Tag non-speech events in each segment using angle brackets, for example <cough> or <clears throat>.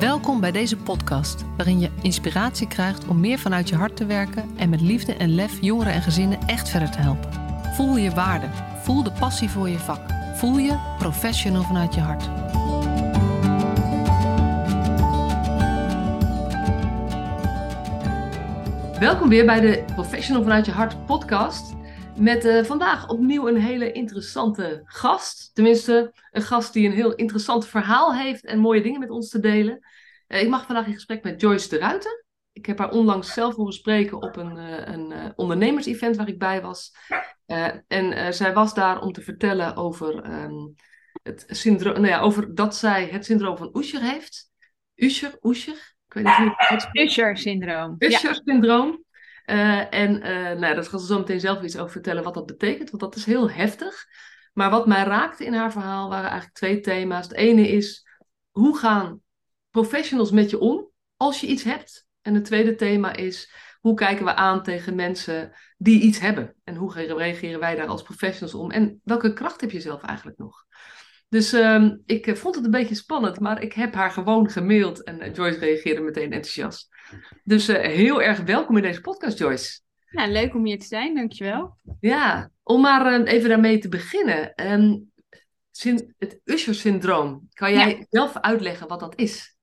Welkom bij deze podcast, waarin je inspiratie krijgt om meer vanuit je hart te werken en met liefde en lef jongeren en gezinnen echt verder te helpen. Voel je waarde, voel de passie voor je vak, voel je professional vanuit je hart. Welkom weer bij de Professional vanuit je hart podcast. Met uh, vandaag opnieuw een hele interessante gast. Tenminste, een gast die een heel interessant verhaal heeft en mooie dingen met ons te delen. Uh, ik mag vandaag in gesprek met Joyce de Ruiten. Ik heb haar onlangs zelf horen spreken op een, uh, een ondernemers-event waar ik bij was. en zij was daar om te vertellen over, um, het syndroom, nou ja, over dat zij het syndroom van Usher heeft. Usher, Usher? Ik weet niet hoe het Usher-syndroom. Usher-syndroom. Uh, en uh, nou, daar gaat ze zo meteen zelf iets over vertellen wat dat betekent, want dat is heel heftig. Maar wat mij raakte in haar verhaal waren eigenlijk twee thema's. Het ene is, hoe gaan professionals met je om als je iets hebt? En het tweede thema is, hoe kijken we aan tegen mensen die iets hebben? En hoe reageren wij daar als professionals om? En welke kracht heb je zelf eigenlijk nog? Dus um, ik vond het een beetje spannend, maar ik heb haar gewoon gemaild en Joyce reageerde meteen enthousiast. Dus uh, heel erg welkom in deze podcast, Joyce. Ja, leuk om hier te zijn, dankjewel. Ja, om maar uh, even daarmee te beginnen. Um, het Usher-syndroom, kan jij ja. zelf uitleggen wat dat is?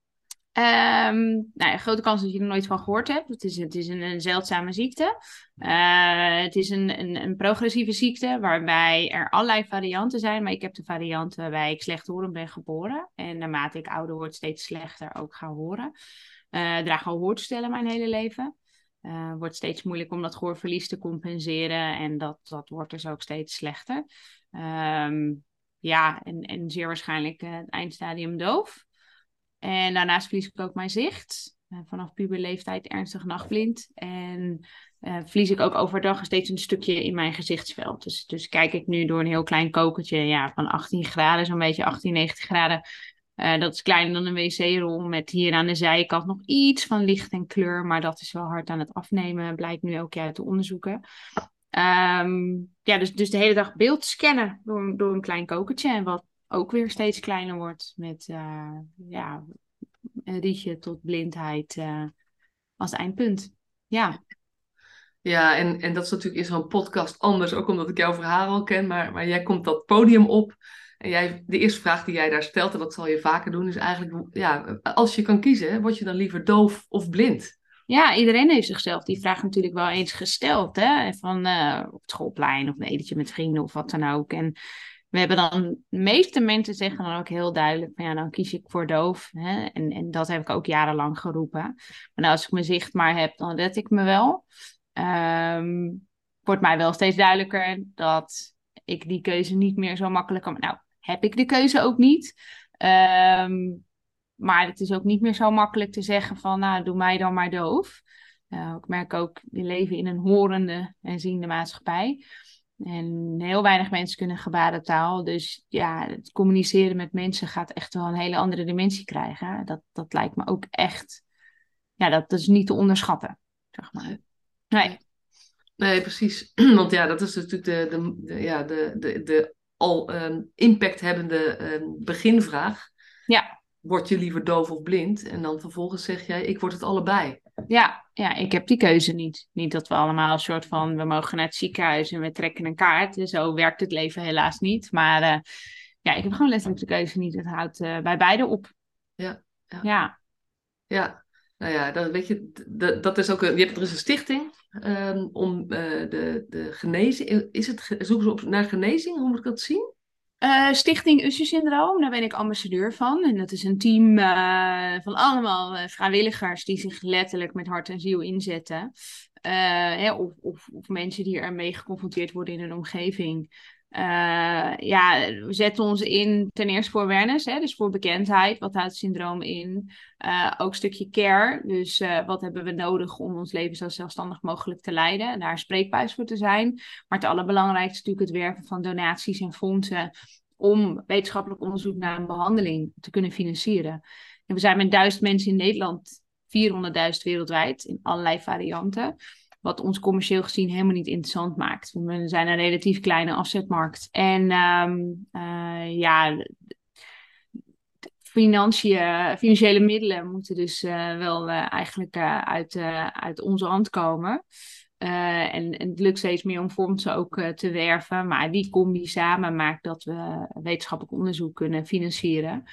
Um, nou ja, grote kans dat je er nooit van gehoord hebt. Het is, het is een, een zeldzame ziekte. Uh, het is een, een, een, progressieve ziekte waarbij er allerlei varianten zijn. Maar ik heb de variant waarbij ik slechthorend ben geboren. En naarmate ik ouder word, steeds slechter ook ga horen. Uh, draag al hoortoestellen mijn hele leven. Uh, wordt steeds moeilijk om dat gehoorverlies te compenseren. En dat, dat wordt dus ook steeds slechter. Um, ja, en, en zeer waarschijnlijk het eindstadium doof. En daarnaast verlies ik ook mijn zicht. Vanaf puberleeftijd ernstig nachtblind. En verlies ik ook overdag steeds een stukje in mijn gezichtsveld. Dus, dus kijk ik nu door een heel klein kokertje ja, van 18 graden, zo'n beetje 18, 19 graden. Uh, dat is kleiner dan een wc-rol met hier aan de zijkant nog iets van licht en kleur. Maar dat is wel hard aan het afnemen, blijkt nu ook uit de onderzoeken. Um, ja, dus, dus de hele dag beeld scannen door, door een klein kokertje. En wat ook weer steeds kleiner wordt met uh, ja, een rietje tot blindheid uh, als eindpunt. Ja. Ja, en, en dat is natuurlijk in zo'n podcast anders, ook omdat ik jouw verhaal al ken, maar, maar jij komt dat podium op. Jij, de eerste vraag die jij daar stelt, en dat zal je vaker doen, is eigenlijk, ja, als je kan kiezen, word je dan liever doof of blind? Ja, iedereen heeft zichzelf die vraag natuurlijk wel eens gesteld. Hè? Van uh, op het schoolplein of een etentje met vrienden of wat dan ook. En we hebben dan, de meeste mensen zeggen dan ook heel duidelijk, van ja, dan kies ik voor doof. Hè? En, en dat heb ik ook jarenlang geroepen. Maar nou, als ik mijn zicht maar heb, dan red ik me wel. Um, wordt mij wel steeds duidelijker dat ik die keuze niet meer zo makkelijk kan. Nou, heb ik de keuze ook niet. Um, maar het is ook niet meer zo makkelijk te zeggen van, nou, doe mij dan maar doof. Uh, ik merk ook, we leven in een horende en ziende maatschappij. En heel weinig mensen kunnen gebarentaal. Dus ja, het communiceren met mensen gaat echt wel een hele andere dimensie krijgen. Dat, dat lijkt me ook echt, ja, dat, dat is niet te onderschatten, zeg maar. Nee. Nee, precies. <clears throat> Want ja, dat is natuurlijk de, de, de ja, de, de, de al um, impacthebbende um, beginvraag. Ja. Word je liever doof of blind? En dan vervolgens zeg jij, ik word het allebei. Ja, ja, ik heb die keuze niet. Niet dat we allemaal een soort van, we mogen naar het ziekenhuis en we trekken een kaart. Zo werkt het leven helaas niet. Maar uh, ja, ik heb gewoon letterlijk de keuze niet. Het houdt uh, bij beide op. Ja. Ja. Ja. ja. Nou ja, dat, weet je, dat, dat is ook een, je hebt, er is een stichting um, om uh, de, de genezing. Is het, zoeken ze op naar genezing? Hoe moet ik dat zien? Uh, Stichting Usher-syndroom, daar ben ik ambassadeur van. En dat is een team uh, van allemaal vrijwilligers die zich letterlijk met hart en ziel inzetten. Hè, of, of, of, mensen die ermee geconfronteerd worden in hun omgeving. Ja, we zetten ons in ten eerste voor awareness, hè, dus voor bekendheid. Wat houdt het syndroom in? ook een stukje care. Dus wat hebben we nodig om ons leven zo zelfstandig mogelijk te leiden? En daar spreekbuis voor te zijn. Maar het allerbelangrijkste is natuurlijk het werven van donaties en fondsen om wetenschappelijk onderzoek naar een behandeling te kunnen financieren. En we zijn met duizend mensen in Nederland, 400.000 wereldwijd, in allerlei varianten. Wat ons commercieel gezien helemaal niet interessant maakt. We zijn een relatief kleine afzetmarkt. En um, uh, ja, financiële middelen moeten dus wel eigenlijk uit, uit onze hand komen. en, en, het lukt steeds meer om fondsen ook te werven. Maar die combi samen maakt dat we wetenschappelijk onderzoek kunnen financieren.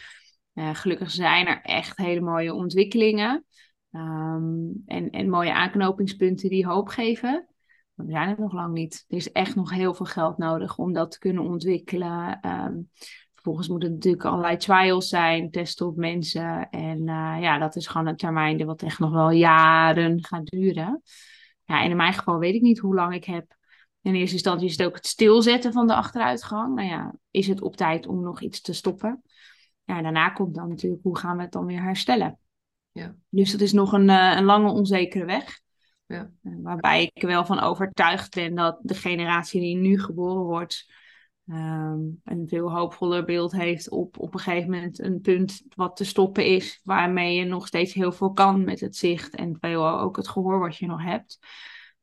gelukkig zijn er echt hele mooie ontwikkelingen. Ehm, en, en mooie aanknopingspunten die hoop geven. We zijn het nog lang niet. Er is echt nog heel veel geld nodig om dat te kunnen ontwikkelen. Um, vervolgens moeten er natuurlijk allerlei trials zijn, testen op mensen. En uh, ja, dat is gewoon een termijn wat echt nog wel jaren gaat duren. Ja, en in mijn geval weet ik niet hoe lang ik heb. In eerste instantie is het ook het stilzetten van de achteruitgang. Nou ja, is het op tijd om nog iets te stoppen? Ja, daarna komt dan natuurlijk hoe gaan we het dan weer herstellen? Ja. Dus dat is nog een, uh, een lange onzekere weg. Ja. Uh, waarbij ik er wel van overtuigd ben dat de generatie die nu geboren wordt, um, een veel hoopvoller beeld heeft op op een gegeven moment een punt wat te stoppen is, waarmee je nog steeds heel veel kan met het zicht en veel ook het gehoor wat je nog hebt.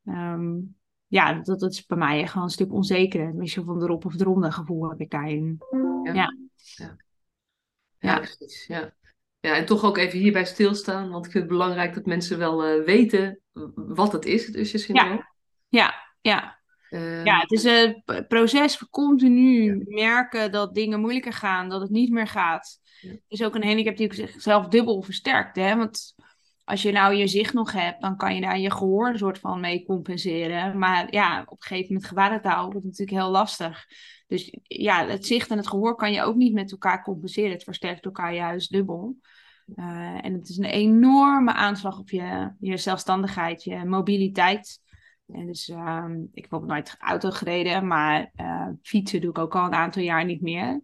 Um, ja, dat, dat is bij mij gewoon een stuk onzeker. Misschien van erop of eronder gevoel heb ik daarin. Ja. Ja, ja. ja precies. Ja. Ja, en toch ook even hierbij stilstaan, want ik vind het belangrijk dat mensen wel uh, weten wat het is, het Usher-syndroom. Ja, ja, ja. Uh, ja, het is een proces van continu merken dat dingen moeilijker gaan, dat het niet meer gaat. Het is ook een handicap die zichzelf dubbel versterkt, hè? Want als je nou je zicht nog hebt, dan kan je daar je gehoor een soort van mee compenseren. Maar ja, op een gegeven moment gebarentaal wordt het natuurlijk heel lastig. Dus ja, het zicht en het gehoor kan je ook niet met elkaar compenseren. Het versterkt elkaar juist dubbel. Uh, en het is een enorme aanslag op je, je zelfstandigheid, je mobiliteit. En dus uh, ik heb nooit auto gereden, maar uh, fietsen doe ik ook al een aantal jaar niet meer.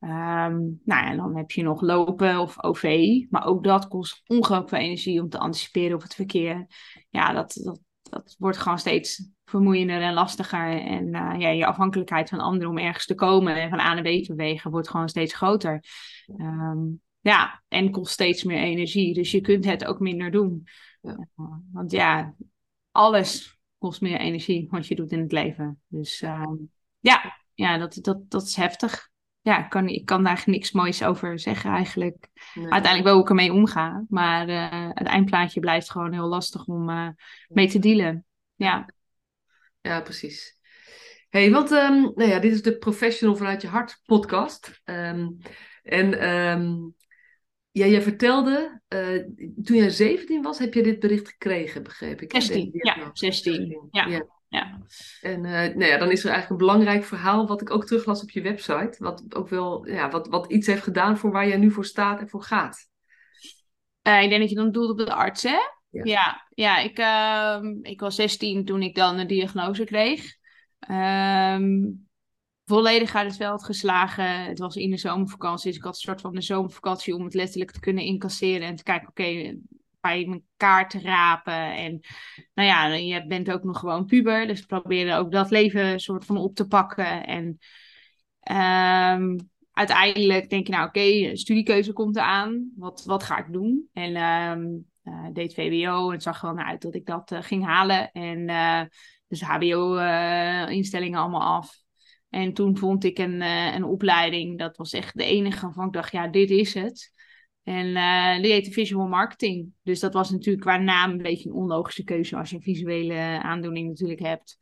Um, nou ja, dan heb je nog lopen of OV. Maar ook dat kost ongelooflijk veel energie om te anticiperen op het verkeer. Ja, dat, dat, dat wordt gewoon steeds vermoeiender en lastiger. En uh, ja, je afhankelijkheid van anderen om ergens te komen en van A naar B te bewegen wordt gewoon steeds groter. Um, ja, en kost steeds meer energie. Dus je kunt het ook minder doen. Ja. Uh, want ja, alles kost meer energie wat je doet in het leven. Dus uh, ja, ja dat, dat, dat is heftig. Ja, ik kan, ik kan daar niks moois over zeggen eigenlijk. Nee. Uiteindelijk wel hoe ik ermee omga. Maar uh, het eindplaatje blijft gewoon heel lastig om uh, mee te dealen. Ja, ja precies. hey, want um, nou ja, dit is de Professional vanuit je hart podcast. Um, en um, ja, jij vertelde, uh, toen jij 17 was, heb je dit bericht gekregen, begreep ik. 16, ja, 16. Ja. ja. ja. En uh, nou ja, dan is er eigenlijk een belangrijk verhaal, wat ik ook teruglas op je website, wat ook wel, ja, wat, wat iets heeft gedaan voor waar jij nu voor staat en voor gaat. Uh, ik denk dat je dan doelt op de arts, hè? Ja, ja, ja ik, ik was 16 toen ik dan een diagnose kreeg. Um, volledig uit het veld geslagen. Het was in de zomervakantie, dus ik had een soort van de zomervakantie om het letterlijk te kunnen incasseren en te kijken, oké, okay, bij mijn kaart rapen. En nou ja, je bent ook nog gewoon puber, dus probeerde ook dat leven soort van op te pakken. En um, uiteindelijk denk je, nou oké, okay, studiekeuze komt eraan. Wat, wat ga ik doen? En um, deed VWO en het zag gewoon uit dat ik dat uh, ging halen. En uh, dus HBO-instellingen allemaal af. En toen vond ik een, uh, een opleiding, dat was echt de enige waarvan ik dacht, ja, dit is het. En uh, die heette Visual Marketing. Dus dat was natuurlijk qua naam een beetje een onlogische keuze als je een visuele aandoening natuurlijk hebt.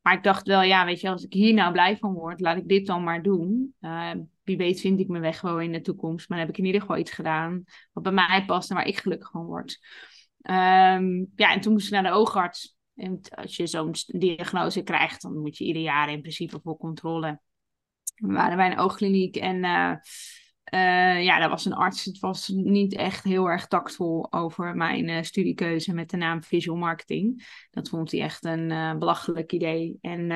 Maar ik dacht wel, ja, weet je, als ik hier nou blij van word, laat ik dit dan maar doen. Wie weet vind ik mijn weg gewoon in de toekomst. Maar dan heb ik in ieder geval iets gedaan wat bij mij past en waar ik gelukkig van word. Um, ja, en toen moest ik naar de oogarts. En als je zo'n diagnose krijgt, dan moet je ieder jaar in principe voor controle. We waren bij een oogkliniek en uh, uh, ja, daar was een arts. Het was niet echt heel erg tactvol over mijn uh, studiekeuze met de naam visual marketing. Dat vond hij echt een belachelijk idee. En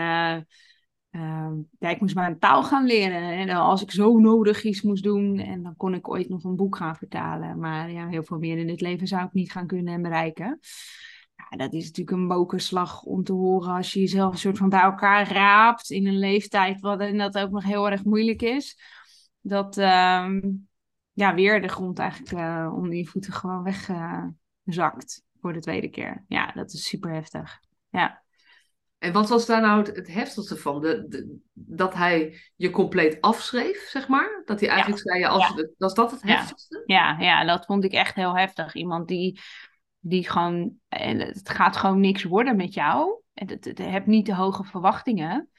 ja, ik moest maar een taal gaan leren. En als ik zo nodig iets moest doen, en dan kon ik ooit nog een boek gaan vertalen. Maar ja, heel veel meer in het leven zou ik niet gaan kunnen en bereiken. Ja, dat is natuurlijk een bokenslag om te horen als je jezelf een soort van bij elkaar raapt in een leeftijd wat en dat ook nog heel erg moeilijk is. Dat uh, ja, weer de grond eigenlijk uh, onder je voeten gewoon wegzakt uh, voor de tweede keer. Ja, dat is super heftig. Ja. En wat was daar nou het, het heftigste van? De, de, dat hij je compleet afschreef, zeg maar? Dat hij eigenlijk zei, ja, als, ja. was dat het heftigste? Ja, ja, dat vond ik echt heel heftig. Iemand die, die gewoon, het gaat gewoon niks worden met jou. En het, hebt niet de hoge verwachtingen.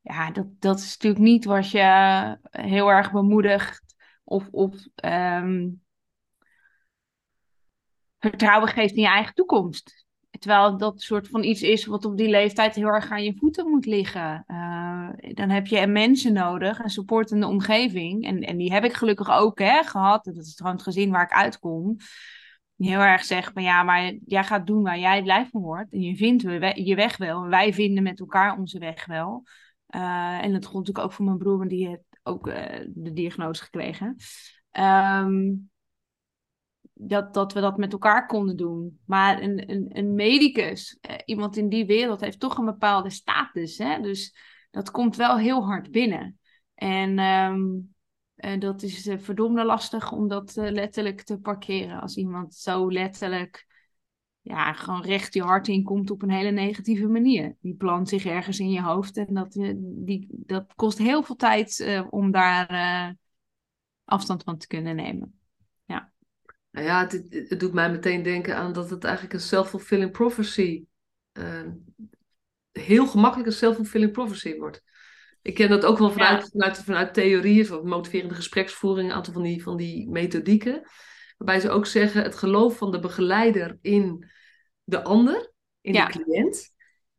Ja, dat, dat is natuurlijk niet wat je heel erg bemoedigt of, of um, vertrouwen geeft in je eigen toekomst. Terwijl dat soort van iets is wat op die leeftijd heel erg aan je voeten moet liggen. Uh, dan heb je mensen nodig, een supportende omgeving. En, en die heb ik gelukkig ook hè, gehad. Dat is het gezin waar ik uitkom. Heel erg zegt van ja, maar jij gaat doen waar jij blij van wordt. En je vindt je weg wel. En wij vinden met elkaar onze weg wel. Uh, en dat gold natuurlijk ook voor mijn broer, want die heeft ook uh, de diagnose gekregen. Um, dat, dat we dat met elkaar konden doen. Maar een, een, een medicus, eh, iemand in die wereld, heeft toch een bepaalde status. Hè? Dus dat komt wel heel hard binnen. En um, uh, dat is uh, verdomde lastig om dat uh, letterlijk te parkeren. Als iemand zo letterlijk ja, gewoon recht je hart in komt op een hele negatieve manier. Die plant zich ergens in je hoofd en dat, die, dat kost heel veel tijd om daar afstand van te kunnen nemen. Nou ja, het, het, doet mij meteen denken aan dat het eigenlijk een self-fulfilling prophecy, uh, heel gemakkelijk een self-fulfilling prophecy wordt. Ik ken dat ook wel vanuit, vanuit, vanuit theorieën, van motiverende gespreksvoering, een aantal van die, van die methodieken. Waarbij ze ook zeggen, het geloof van de begeleider in de ander, in de cliënt,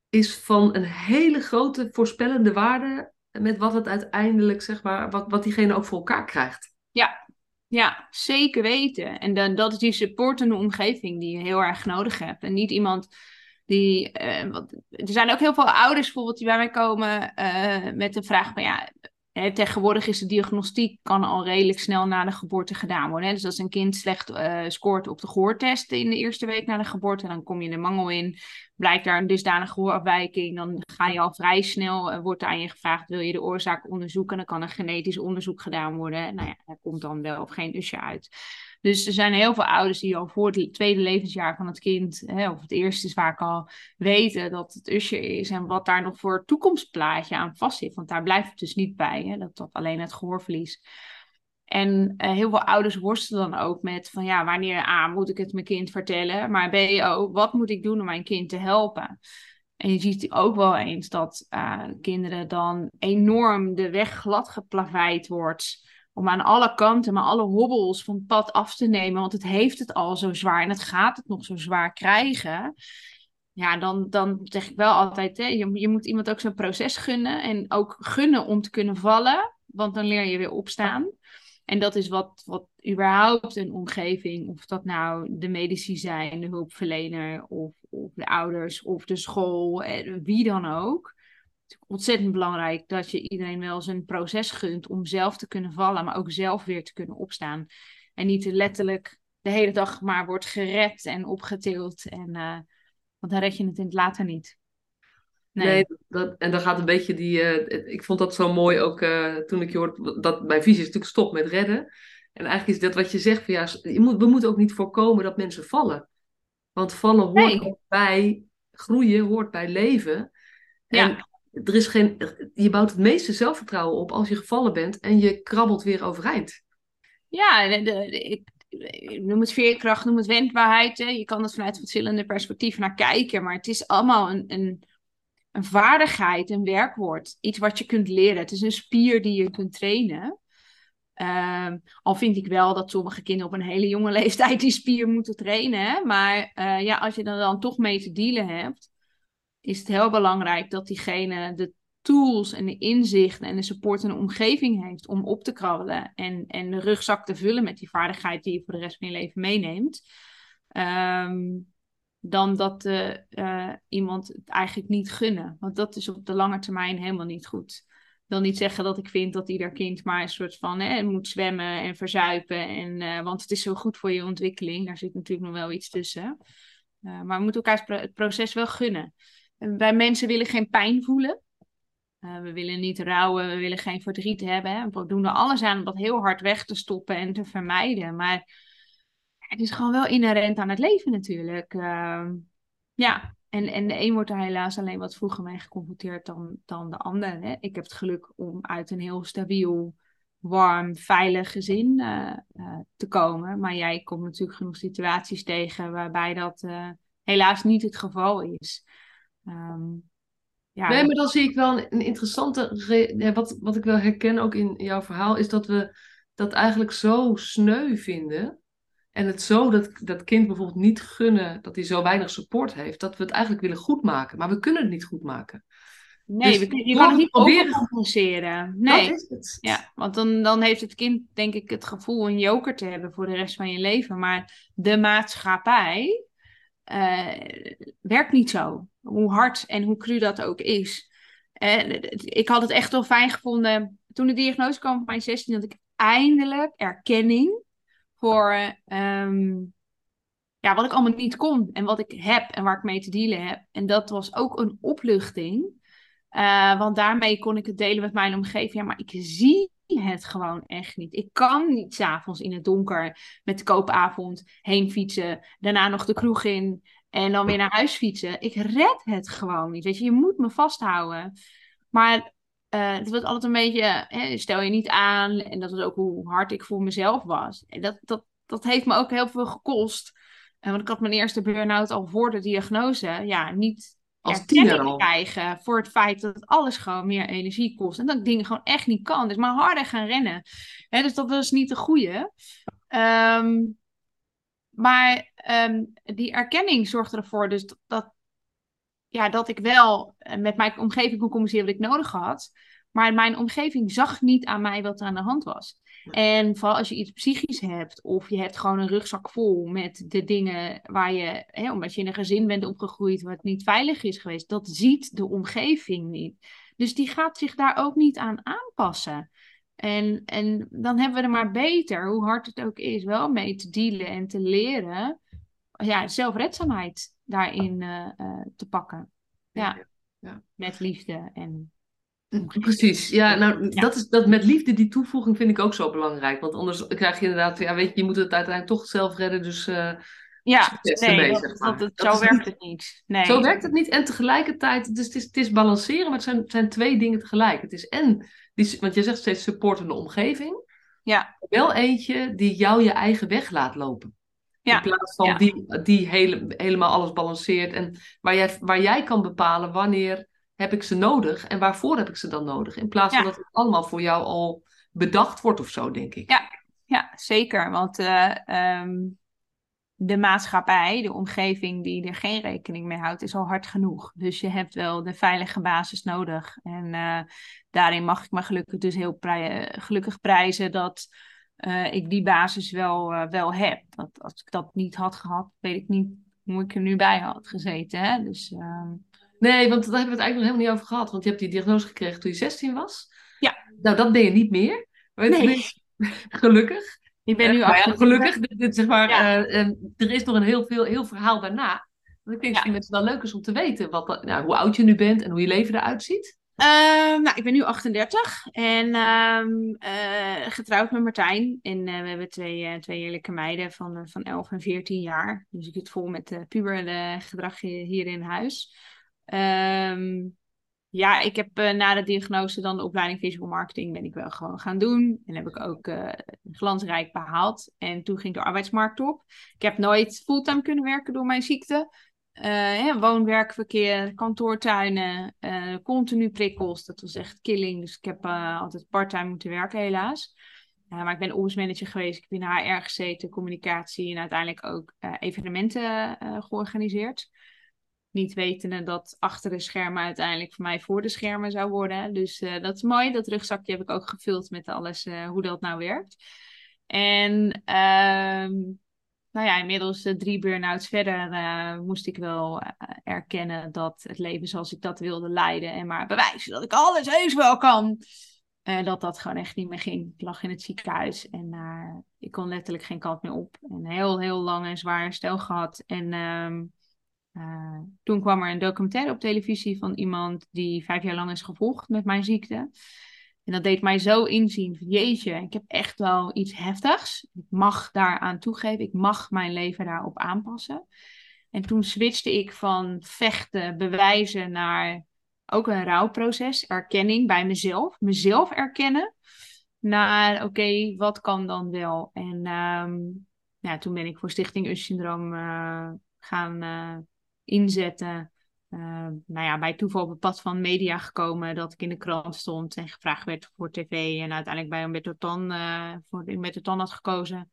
is van een hele grote voorspellende waarde met wat het uiteindelijk, zeg maar, wat, wat diegene ook voor elkaar krijgt. Ja, ja, zeker weten. En dan, dat is die supportende omgeving die je heel erg nodig hebt. En niet iemand die. Wat, er zijn ook heel veel ouders bijvoorbeeld die bij mij komen uh, met de vraag van ja. tegenwoordig is de diagnostiek kan al redelijk snel na de geboorte gedaan worden. Hè? Dus als een kind slecht uh, scoort op de gehoortest in de eerste week na de geboorte, dan kom je de mangel in. Blijkt daar een dusdanige gehoorafwijking, dan ga je al vrij snel, wordt aan je gevraagd, wil je de oorzaak onderzoeken? Dan kan een genetisch onderzoek gedaan worden. Nou ja, er komt dan wel of geen usje uit. Dus er zijn heel veel ouders die al voor het tweede levensjaar van het kind, hè, of het eerste is vaak al, weten dat het usje is en wat daar nog voor toekomstplaatje aan vast zit. Want daar blijft het dus niet bij, hè, dat alleen het gehoorverlies. En uh, heel veel ouders worstelen dan ook met van ja, wanneer A, moet ik het mijn kind vertellen, maar B, ook, wat moet ik doen om mijn kind te helpen? En je ziet ook wel eens dat uh, kinderen dan enorm de weg glad geplaveid wordt om aan alle kanten, maar alle hobbels van het pad af te nemen, want het heeft het al zo zwaar en het gaat het nog zo zwaar krijgen. Ja, dan, dan zeg ik wel altijd, hè, je, je moet iemand ook zo'n proces gunnen en ook gunnen om te kunnen vallen, want dan leer je weer opstaan. En dat is wat, wat überhaupt een omgeving, of dat nou de medici zijn, de hulpverlener, of, of de ouders, of de school, eh, wie dan ook ontzettend belangrijk dat je iedereen wel zijn proces gunt om zelf te kunnen vallen, maar ook zelf weer te kunnen opstaan. En niet letterlijk de hele dag maar wordt gered en opgetild. En, uh, want dan red je het in het later niet. Nee, nee dat, en dan gaat een beetje die. Uh, ik vond dat zo mooi ook uh, toen ik je hoorde dat mijn visie is natuurlijk stop met redden. En eigenlijk is dat wat je zegt van ja, je moet, we moeten ook niet voorkomen dat mensen vallen. Want vallen hoort nee. bij groeien, hoort bij leven. En ja er is geen, je bouwt het meeste zelfvertrouwen op als je gevallen bent en je krabbelt weer overeind. Ja, de, ik, noem het veerkracht, noem het wendbaarheid. Hè. Je kan er vanuit verschillende perspectieven naar kijken, maar het is allemaal een, een, een vaardigheid, een werkwoord. Iets wat je kunt leren. Het is een spier die je kunt trainen. Uh, al vind ik wel dat sommige kinderen op een hele jonge <laughs> leeftijd die spier moeten trainen. Hè? Maar uh, ja, als je er dan toch mee te dealen hebt, is het heel belangrijk dat diegene de tools en de inzichten en de support en de omgeving heeft om op te krabbelen en, en de rugzak te vullen met die vaardigheid die je voor de rest van je leven meeneemt. Um, dan dat uh, iemand het eigenlijk niet gunnen. Want dat is op de lange termijn helemaal niet goed. Wil niet zeggen dat ik vind dat ieder kind maar een soort van hè, moet zwemmen en verzuipen. En, uh, want het is zo goed voor je ontwikkeling. Daar zit natuurlijk nog wel iets tussen. Maar we moeten elkaar het proces wel gunnen. Wij mensen willen geen pijn voelen. Uh, we willen niet rouwen, we willen geen verdriet hebben. We doen er alles aan om dat heel hard weg te stoppen en te vermijden. Maar het is gewoon wel inherent aan het leven natuurlijk. Uh, ja, En, en de een wordt er helaas alleen wat vroeger mee geconfronteerd dan, dan de ander. Hè? Ik heb het geluk om uit een heel stabiel, warm, veilig gezin uh, uh, te komen. Maar jij komt natuurlijk genoeg situaties tegen waarbij dat helaas niet het geval is. Um, ja. Nee, maar dan zie ik wel een, een interessante. Wat, wat ik wel herken ook in jouw verhaal, is dat we dat eigenlijk zo sneu vinden. En het zo dat dat kind bijvoorbeeld niet gunnen dat hij zo weinig support heeft, dat we het eigenlijk willen goedmaken. Maar we kunnen het niet goedmaken. Nee, dus we, je kan het niet proberen compenseren. Nee. Dat is het. Ja, want dan, dan heeft het kind denk ik het gevoel een joker te hebben voor de rest van je leven. Maar de maatschappij uh, werkt niet zo. Hoe hard en hoe cru dat ook is. Uh, ik had het echt wel fijn gevonden toen de diagnose kwam op mijn 16, dat ik eindelijk erkenning voor um, ja, wat ik allemaal niet kon en wat ik heb en waar ik mee te dealen heb. En dat was ook een opluchting. Uh, want daarmee kon ik het delen met mijn omgeving. Ja, maar ik zie het gewoon echt niet. Ik kan niet s'avonds in het donker met de koopavond heen fietsen. Daarna nog de kroeg in en dan weer naar huis fietsen. Ik red het gewoon niet. Weet je, je moet me vasthouden. Maar uh, het wordt altijd een beetje, hè, stel je niet aan. En dat is ook hoe hard ik voor mezelf was. En dat, dat, dat heeft me ook heel veel gekost. Uh, want ik had mijn eerste burn-out al voor de diagnose. Ja, niet als tiener krijgen voor het feit dat alles gewoon meer energie kost. En dat ik dingen gewoon echt niet kan. Dus maar harder gaan rennen. Hè, dus dat was niet de goede. Um, maar um, die erkenning zorgde ervoor dus dat, dat, ja, dat ik wel eh, met mijn omgeving kon communiceren wat ik nodig had. Maar mijn omgeving zag niet aan mij wat er aan de hand was. En vooral als je iets psychisch hebt, of je hebt gewoon een rugzak vol met de dingen waar je, hè, omdat je in een gezin bent opgegroeid wat niet veilig is geweest, dat ziet de omgeving niet. Dus die gaat zich daar ook niet aan aanpassen. En, en dan hebben we er maar beter, hoe hard het ook is, wel mee te dealen en te leren. Ja, zelfredzaamheid daarin uh, uh, te pakken. Ja. ja. Met liefde en Precies, ja, nou, Dat, is, dat met liefde, die toevoeging vind ik ook zo belangrijk. Want anders krijg je inderdaad, ja, weet je, je moet het uiteindelijk toch zelf redden, dus uh, ja, nee, dat, dat, dat, zo werkt het niet. Nee. Zo werkt het niet. En tegelijkertijd, dus het is, het is balanceren, maar het zijn, het zijn twee dingen tegelijk. Het is en, die, want je zegt steeds supportende omgeving. Ja. Wel eentje die jou je eigen weg laat lopen. Ja. In plaats van die, die hele, helemaal alles balanceert. En waar jij, waar jij kan bepalen wanneer heb ik ze nodig en waarvoor heb ik ze dan nodig? In plaats van dat het allemaal voor jou al bedacht wordt of zo, denk ik. Ja, ja zeker. Want uh, um, de maatschappij, de omgeving die er geen rekening mee houdt, is al hard genoeg. Dus je hebt wel de veilige basis nodig. En uh, daarin mag ik me gelukkig dus heel prij gelukkig prijzen dat uh, ik die basis wel, uh, wel heb. Dat, als ik dat niet had gehad, weet ik niet hoe ik er nu bij had gezeten. Hè? Dus, ehm, Nee, want daar hebben we het eigenlijk nog helemaal niet over gehad. Want je hebt die diagnose gekregen toen je 16 was. Ja. Nou, dat ben je niet meer. Nee. <laughs> Gelukkig. Ik ben nu ja, Gelukkig. Dit, zeg maar, uh, er is nog een heel, veel, heel verhaal daarna. Want ik denk misschien dat het wel leuk is om te weten wat, nou, hoe oud je nu bent en hoe je leven eruit ziet. Uh, nou, ik ben nu 38 en uh, getrouwd met Martijn. En we hebben twee, twee heerlijke meiden van, van 11 en 14 jaar. Dus ik zit vol met puber gedrag hier in huis. Um, ja, ik heb uh, na de diagnose dan de opleiding visual marketing ben ik wel gewoon gaan doen. En heb ik ook uh, glansrijk behaald. En toen ging de arbeidsmarkt op. Ik heb nooit fulltime kunnen werken door mijn ziekte. Uh, woonwerkverkeer, kantoortuinen, continu prikkels. Dat was echt killing. Dus ik heb altijd parttime moeten werken helaas. maar ik ben office geweest. Ik heb in HR gezeten, communicatie en uiteindelijk ook evenementen georganiseerd. Niet wetende dat achter de schermen uiteindelijk voor mij voor de schermen zou worden. Dus uh, dat is mooi. Dat rugzakje heb ik ook gevuld met alles, uh, hoe dat nou werkt. En uh, nou ja, inmiddels uh, drie burn-outs verder moest ik wel erkennen dat het leven zoals ik dat wilde leiden. En maar bewijzen dat ik alles heus wel kan. dat dat gewoon echt niet meer ging. Ik lag in het ziekenhuis en ik kon letterlijk geen kant meer op. En heel, heel lang en zwaar stel gehad. En ehm, uh, toen kwam er een documentaire op televisie van iemand die vijf jaar lang is gevolgd met mijn ziekte. En dat deed mij zo inzien van jeetje, ik heb echt wel iets heftigs. Ik mag daaraan toegeven, ik mag mijn leven daarop aanpassen. En toen switchte ik van vechten, bewijzen naar ook een rouwproces, erkenning bij mezelf, mezelf erkennen, naar oké, wat kan dan wel? En ehm, ja, toen ben ik voor Stichting US-syndroom uh, gaan uh, inzetten. Uh, nou ja, bij toeval op het pad van media gekomen dat ik in de krant stond en gevraagd werd voor tv en uiteindelijk bij Umberto Tan, voor Umberto Tan had gekozen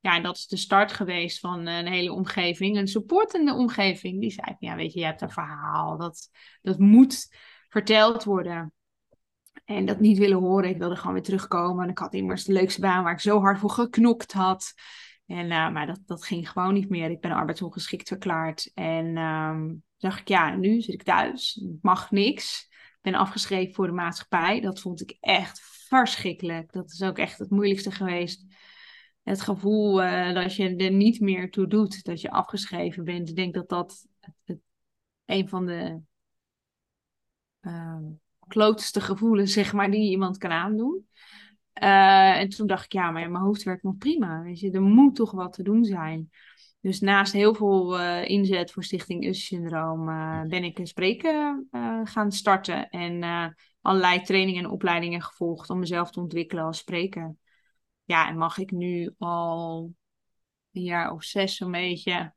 ja, en dat is de start geweest van een hele omgeving, een supportende omgeving. Die zei, ja, weet je, je hebt een verhaal, dat, dat moet verteld worden. En dat niet willen horen, ik wilde gewoon weer terugkomen. En ik had immers de leukste baan waar ik zo hard voor geknokt had. En, uh, maar dat, dat ging gewoon niet meer. Ik ben arbeidsongeschikt verklaard. En um, dacht ik, ja, nu zit ik thuis. mag niks. Ik ben afgeschreven voor de maatschappij. Dat vond ik echt verschrikkelijk. Dat is ook echt het moeilijkste geweest het gevoel uh, dat je er niet meer toe doet, dat je afgeschreven bent. Ik denk dat dat het, een van de uh, klootste gevoelens, zeg maar, die iemand kan aandoen. Uh, en toen dacht ik, ja, maar mijn hoofd werkt nog prima. Weet je, er moet toch wat te doen zijn. Dus naast heel veel uh, inzet voor Stichting US-syndroom ben ik een spreken gaan starten. En allerlei trainingen en opleidingen gevolgd om mezelf te ontwikkelen als spreker ja, en mag ik nu al een jaar of zes zo'n beetje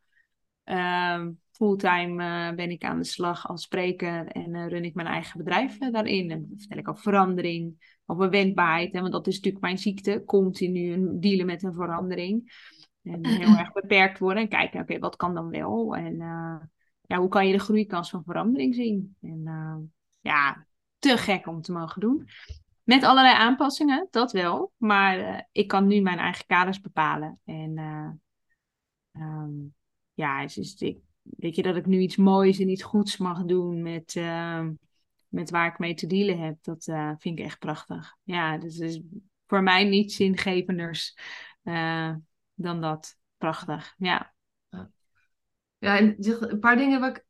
uh, fulltime uh, ben ik aan de slag als spreker en uh, run ik mijn eigen bedrijf eh, daarin. En dan vertel ik over verandering, over wendbaarheid. Hè, want dat is natuurlijk mijn ziekte, continu dealen met een verandering. En heel erg beperkt worden en kijken, oké, wat kan dan wel? En ja, hoe kan je de groeikans van verandering zien? En ja, te gek om te mogen doen. Met allerlei aanpassingen, dat wel. Maar ik kan nu mijn eigen kaders bepalen. En um, ja, is, ik, weet je dat ik nu iets moois en iets goeds mag doen met, uh, met waar ik mee te dealen heb. Dat eh, vind ik echt prachtig. Ja, dus is voor mij niet zingevenders dan dat. Prachtig, ja. Ja, en een paar dingen. Wat ik,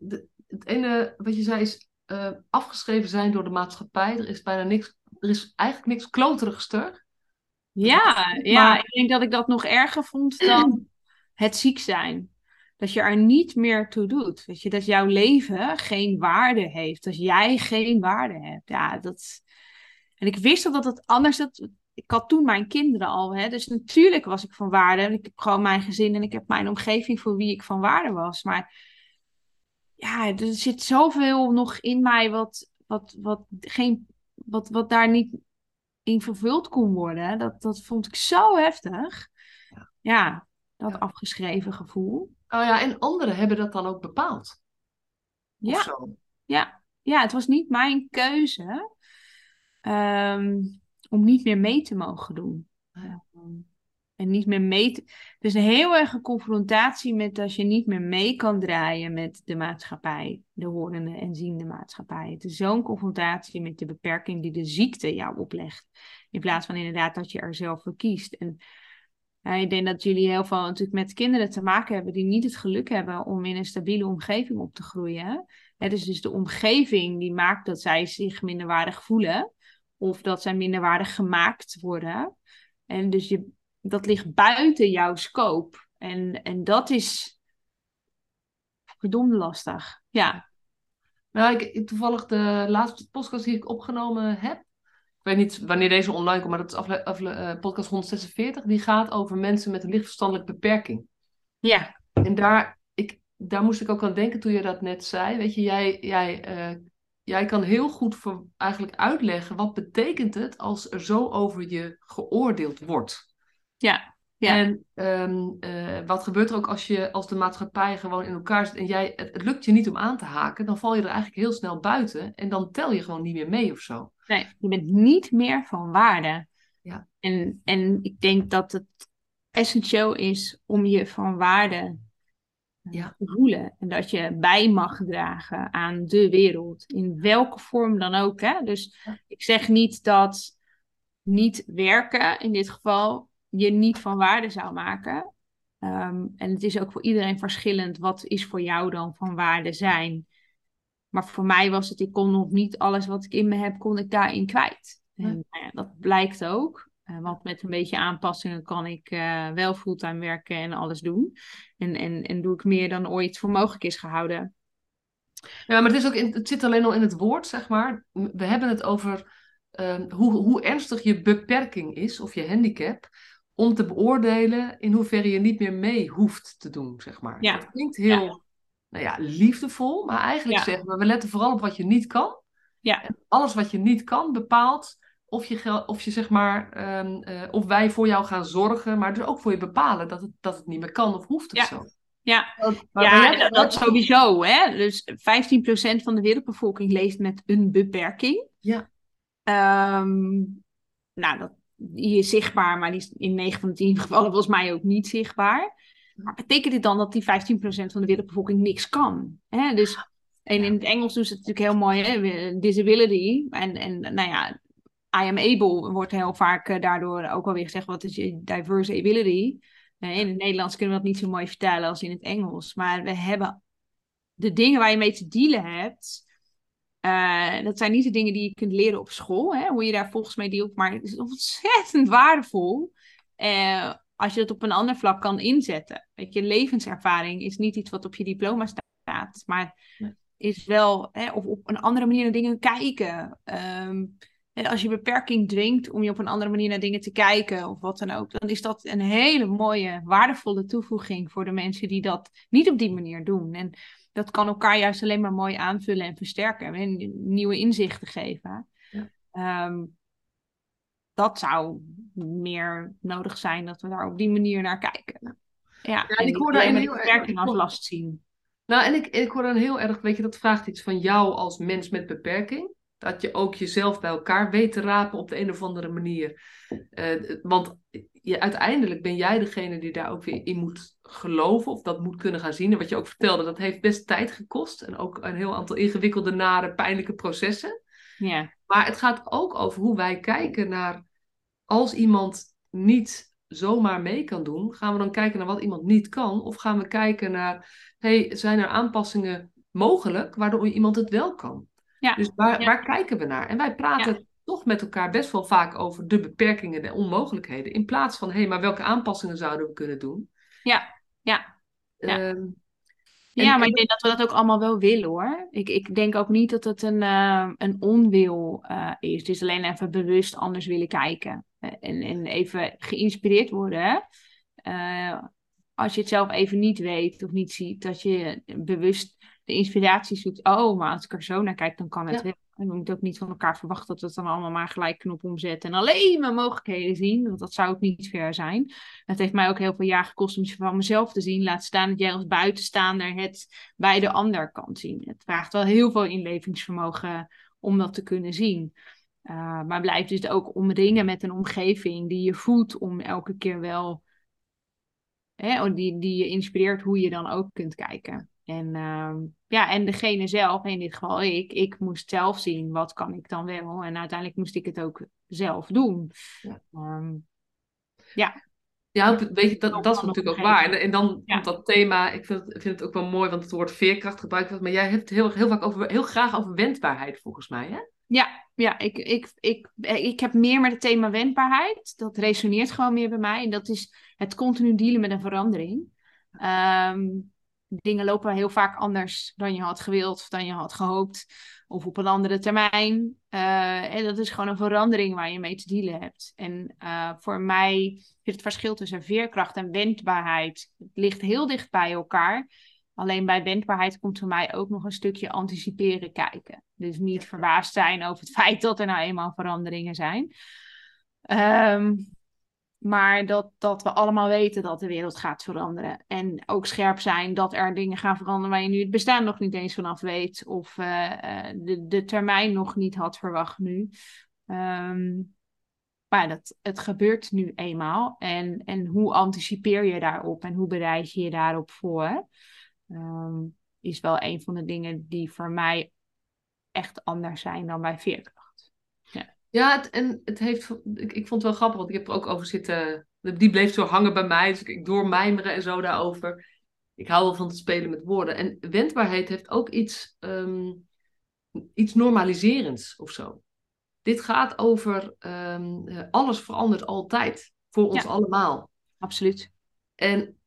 het ene wat je zei is afgeschreven zijn door de maatschappij. Er is bijna niks er is eigenlijk niks kloterigster. Ja, ja, ik denk dat ik dat nog erger vond dan het ziek zijn. Dat je er niet meer toe doet. Weet je, dat jouw leven geen waarde heeft. Dat jij geen waarde hebt. Ja, dat... En ik wist dat het anders... Dat... Ik had toen mijn kinderen al. Hè? Dus natuurlijk was ik van waarde. En ik heb gewoon mijn gezin en ik heb mijn omgeving voor wie ik van waarde was. Maar ja, er zit zoveel nog in mij wat, wat, wat geen wat, wat daar niet in vervuld kon worden, dat, dat vond ik zo heftig. Ja, ja dat afgeschreven gevoel. Oh ja, en anderen hebben dat dan ook bepaald. Ja. ja, ja, het was niet mijn keuze um, om niet meer mee te mogen doen. Ja. En niet meer mee. Te... Dus een heel erg een confrontatie met als je niet meer mee kan draaien met de maatschappij, de horende en ziende maatschappij. Het is zo'n confrontatie met de beperking die de ziekte jou oplegt. In plaats van inderdaad dat je er zelf voor kiest. En ik denk dat jullie heel veel natuurlijk met kinderen te maken hebben die niet het geluk hebben om in een stabiele omgeving op te groeien. Het is dus de omgeving die maakt dat zij zich minderwaardig voelen. Of dat zij minderwaardig gemaakt worden. En dus je, dat ligt buiten jouw scope. En, en dat is verdomd lastig. Ja. Nou, ik, toevallig de laatste podcast die ik opgenomen heb. Ik weet niet wanneer deze online komt, maar dat is afle, afle, uh, podcast 146. Die gaat over mensen met een lichtverstandelijke beperking. Ja. En daar, ik, daar moest ik ook aan denken toen je dat net zei. Weet je, jij, jij, uh, jij kan heel goed voor, eigenlijk uitleggen wat betekent het als er zo over je geoordeeld wordt. Ja. Ja. En um, uh, wat gebeurt er ook als, je, als de maatschappij gewoon in elkaar zit en jij, het, het, lukt je niet om aan te haken, dan val je er eigenlijk heel snel buiten en dan tel je gewoon niet meer mee of zo. Nee, je bent niet meer van waarde. Ja. En, en ik denk dat het essentieel is om je van waarde ja. te voelen. En dat je bij mag dragen aan de wereld. In welke vorm dan ook. Hè? Dus ik zeg niet dat niet werken in dit geval je niet van waarde zou maken. Um, en het is ook voor iedereen verschillend. Wat is voor jou dan van waarde zijn? Maar voor mij was het, ik kon nog niet alles wat ik in me heb, kon ik daarin kwijt. En nou ja, dat blijkt ook. Uh, want met een beetje aanpassingen kan ik uh, wel fulltime werken en alles doen. En, en, en doe ik meer dan ooit voor mogelijk is gehouden. Ja, maar het, is ook in, het zit alleen al in het woord, zeg maar. We hebben het over uh, hoe, hoe ernstig je beperking is of je handicap. Om te beoordelen in hoeverre je niet meer mee hoeft te doen, zeg maar. Ja. Dat klinkt heel ja. Nou ja, liefdevol, maar eigenlijk zeggen we, we letten vooral op wat je niet kan. Ja. En alles wat je niet kan bepaalt of je, of je zeg maar, um, uh, of wij voor jou gaan zorgen, maar dus ook voor je bepalen dat het, dat het niet meer kan of hoeft of ja. zo. Ja, maar ja dat, dat, sowieso. Hè? Dus 15% van de wereldbevolking leeft met een beperking. Ja. Um, nou, dat, die is zichtbaar, maar die is in 9 van de 10 gevallen volgens mij ook niet zichtbaar. Maar betekent dit dan dat die 15% van de wereldbevolking niks kan? Hè? Dus, en in het Engels doen ze het natuurlijk heel mooi, hè? disability. En, en nou ja, I am able wordt heel vaak uh, daardoor ook alweer gezegd, wat is je diverse ability? Uh, in het Nederlands kunnen we dat niet zo mooi vertellen als in het Engels. Maar we hebben de dingen waar je mee te dealen hebt, uh, dat zijn niet de dingen die je kunt leren op school, hè? hoe je daar volgens mij dealt, maar het is ontzettend waardevol als je dat op een ander vlak kan inzetten. Weet je, levenservaring is niet iets wat op je diploma staat, maar is wel hè, of op een andere manier naar dingen kijken. Um, als je beperking dwingt om je op een andere manier naar dingen te kijken of wat dan ook, dan is dat een hele mooie, waardevolle toevoeging voor de mensen die dat niet op die manier doen. En dat kan elkaar juist alleen maar mooi aanvullen en versterken en nieuwe inzichten geven. Ja. Um, dat zou meer nodig zijn dat we daar op die manier naar kijken. Ja, ja en, ik hoor daar een heel beperking als last zien. Nou, en ik, ik hoor dan heel erg, weet je, dat vraagt iets van jou als mens met beperking. Dat je ook jezelf bij elkaar weet te rapen op de een of andere manier. Uh, want je, uiteindelijk ben jij degene die daar ook weer in moet geloven of dat moet kunnen gaan zien. En wat je ook vertelde, dat heeft best tijd gekost. En ook een heel aantal ingewikkelde, nare, pijnlijke processen. Ja. Maar het gaat ook over hoe wij kijken naar als iemand niet zomaar mee kan doen, gaan we dan kijken naar wat iemand niet kan? Of gaan we kijken naar, hey, zijn er aanpassingen mogelijk waardoor iemand het wel kan? Ja. Dus waar, waar kijken we naar? En wij praten toch met elkaar best wel vaak over de beperkingen en onmogelijkheden. In plaats van, hé, hey, maar welke aanpassingen zouden we kunnen doen? Ja, ja. ja. Um, ja, maar ik denk dat we dat ook allemaal wel willen hoor. Ik, ik denk ook niet dat het een, uh, een onwil uh, is. Het is alleen even bewust anders willen kijken. Uh, en, en even geïnspireerd worden. als je het zelf even niet weet of niet ziet, dat je bewust de inspiratie zoekt. Oh, maar als ik er zo naar kijk, dan kan het ja. wel. En we moeten ook niet van elkaar verwachten dat we het dan allemaal maar gelijk knop omzetten en alleen maar mogelijkheden zien. Want dat zou ook niet ver zijn. Het heeft mij ook heel veel jaar gekost om het van mezelf te zien. Laat staan dat jij als buitenstaander het bij de ander kan zien. Het vraagt wel heel veel inlevingsvermogen om dat te kunnen zien. Uh, maar blijf dus ook omringen met een omgeving die je voedt om elke keer wel, hè, die, die je inspireert hoe je dan ook kunt kijken. En, uh, ja, en degene zelf, in dit geval ik, ik moest zelf zien wat kan ik dan wel. En uiteindelijk moest ik het ook zelf doen. Ja. Um, ja. Ja, weet je, dat, dat is natuurlijk ook waar. En, dan ja. dat thema, ik vind, het, vind het ook wel mooi, want het woord veerkracht gebruikt wordt, maar jij hebt heel, heel vaak over, heel graag over wendbaarheid volgens mij, hè? Ja, ja ik, ik, ik, ik heb meer met het thema wendbaarheid. Dat resoneert gewoon meer bij mij. En dat is het continu dealen met een verandering. Um, dingen lopen heel vaak anders dan je had gewild of dan je had gehoopt. Of op een andere termijn. Uh, en dat is gewoon een verandering waar je mee te dealen hebt. En uh, voor mij is het verschil tussen veerkracht en wendbaarheid. Het ligt heel dicht bij elkaar. Alleen bij wendbaarheid komt voor mij ook nog een stukje anticiperen kijken. Dus niet verbaasd zijn over het feit dat er nou eenmaal veranderingen zijn. Um, maar dat, dat we allemaal weten dat de wereld gaat veranderen. En ook scherp zijn dat er dingen gaan veranderen waar je nu het bestaan nog niet eens vanaf weet. Of uh, de, de termijn nog niet had verwacht nu. Um, maar dat, het gebeurt nu eenmaal. En, en hoe anticipeer je daarop en hoe bereid je je daarop voor? Um, is wel een van de dingen die voor mij echt anders zijn dan bij veerkracht. Ja, het, en het heeft, ik, ik vond het wel grappig, want ik heb er ook over zitten. Die bleef zo hangen bij mij, dus ik, doormijmeren en zo daarover. Ik hou wel van het spelen met woorden. En wendbaarheid heeft ook iets, um, iets normaliserends of zo. dit gaat over ehm, eh, alles verandert altijd voor ons Ja. allemaal. Absoluut. En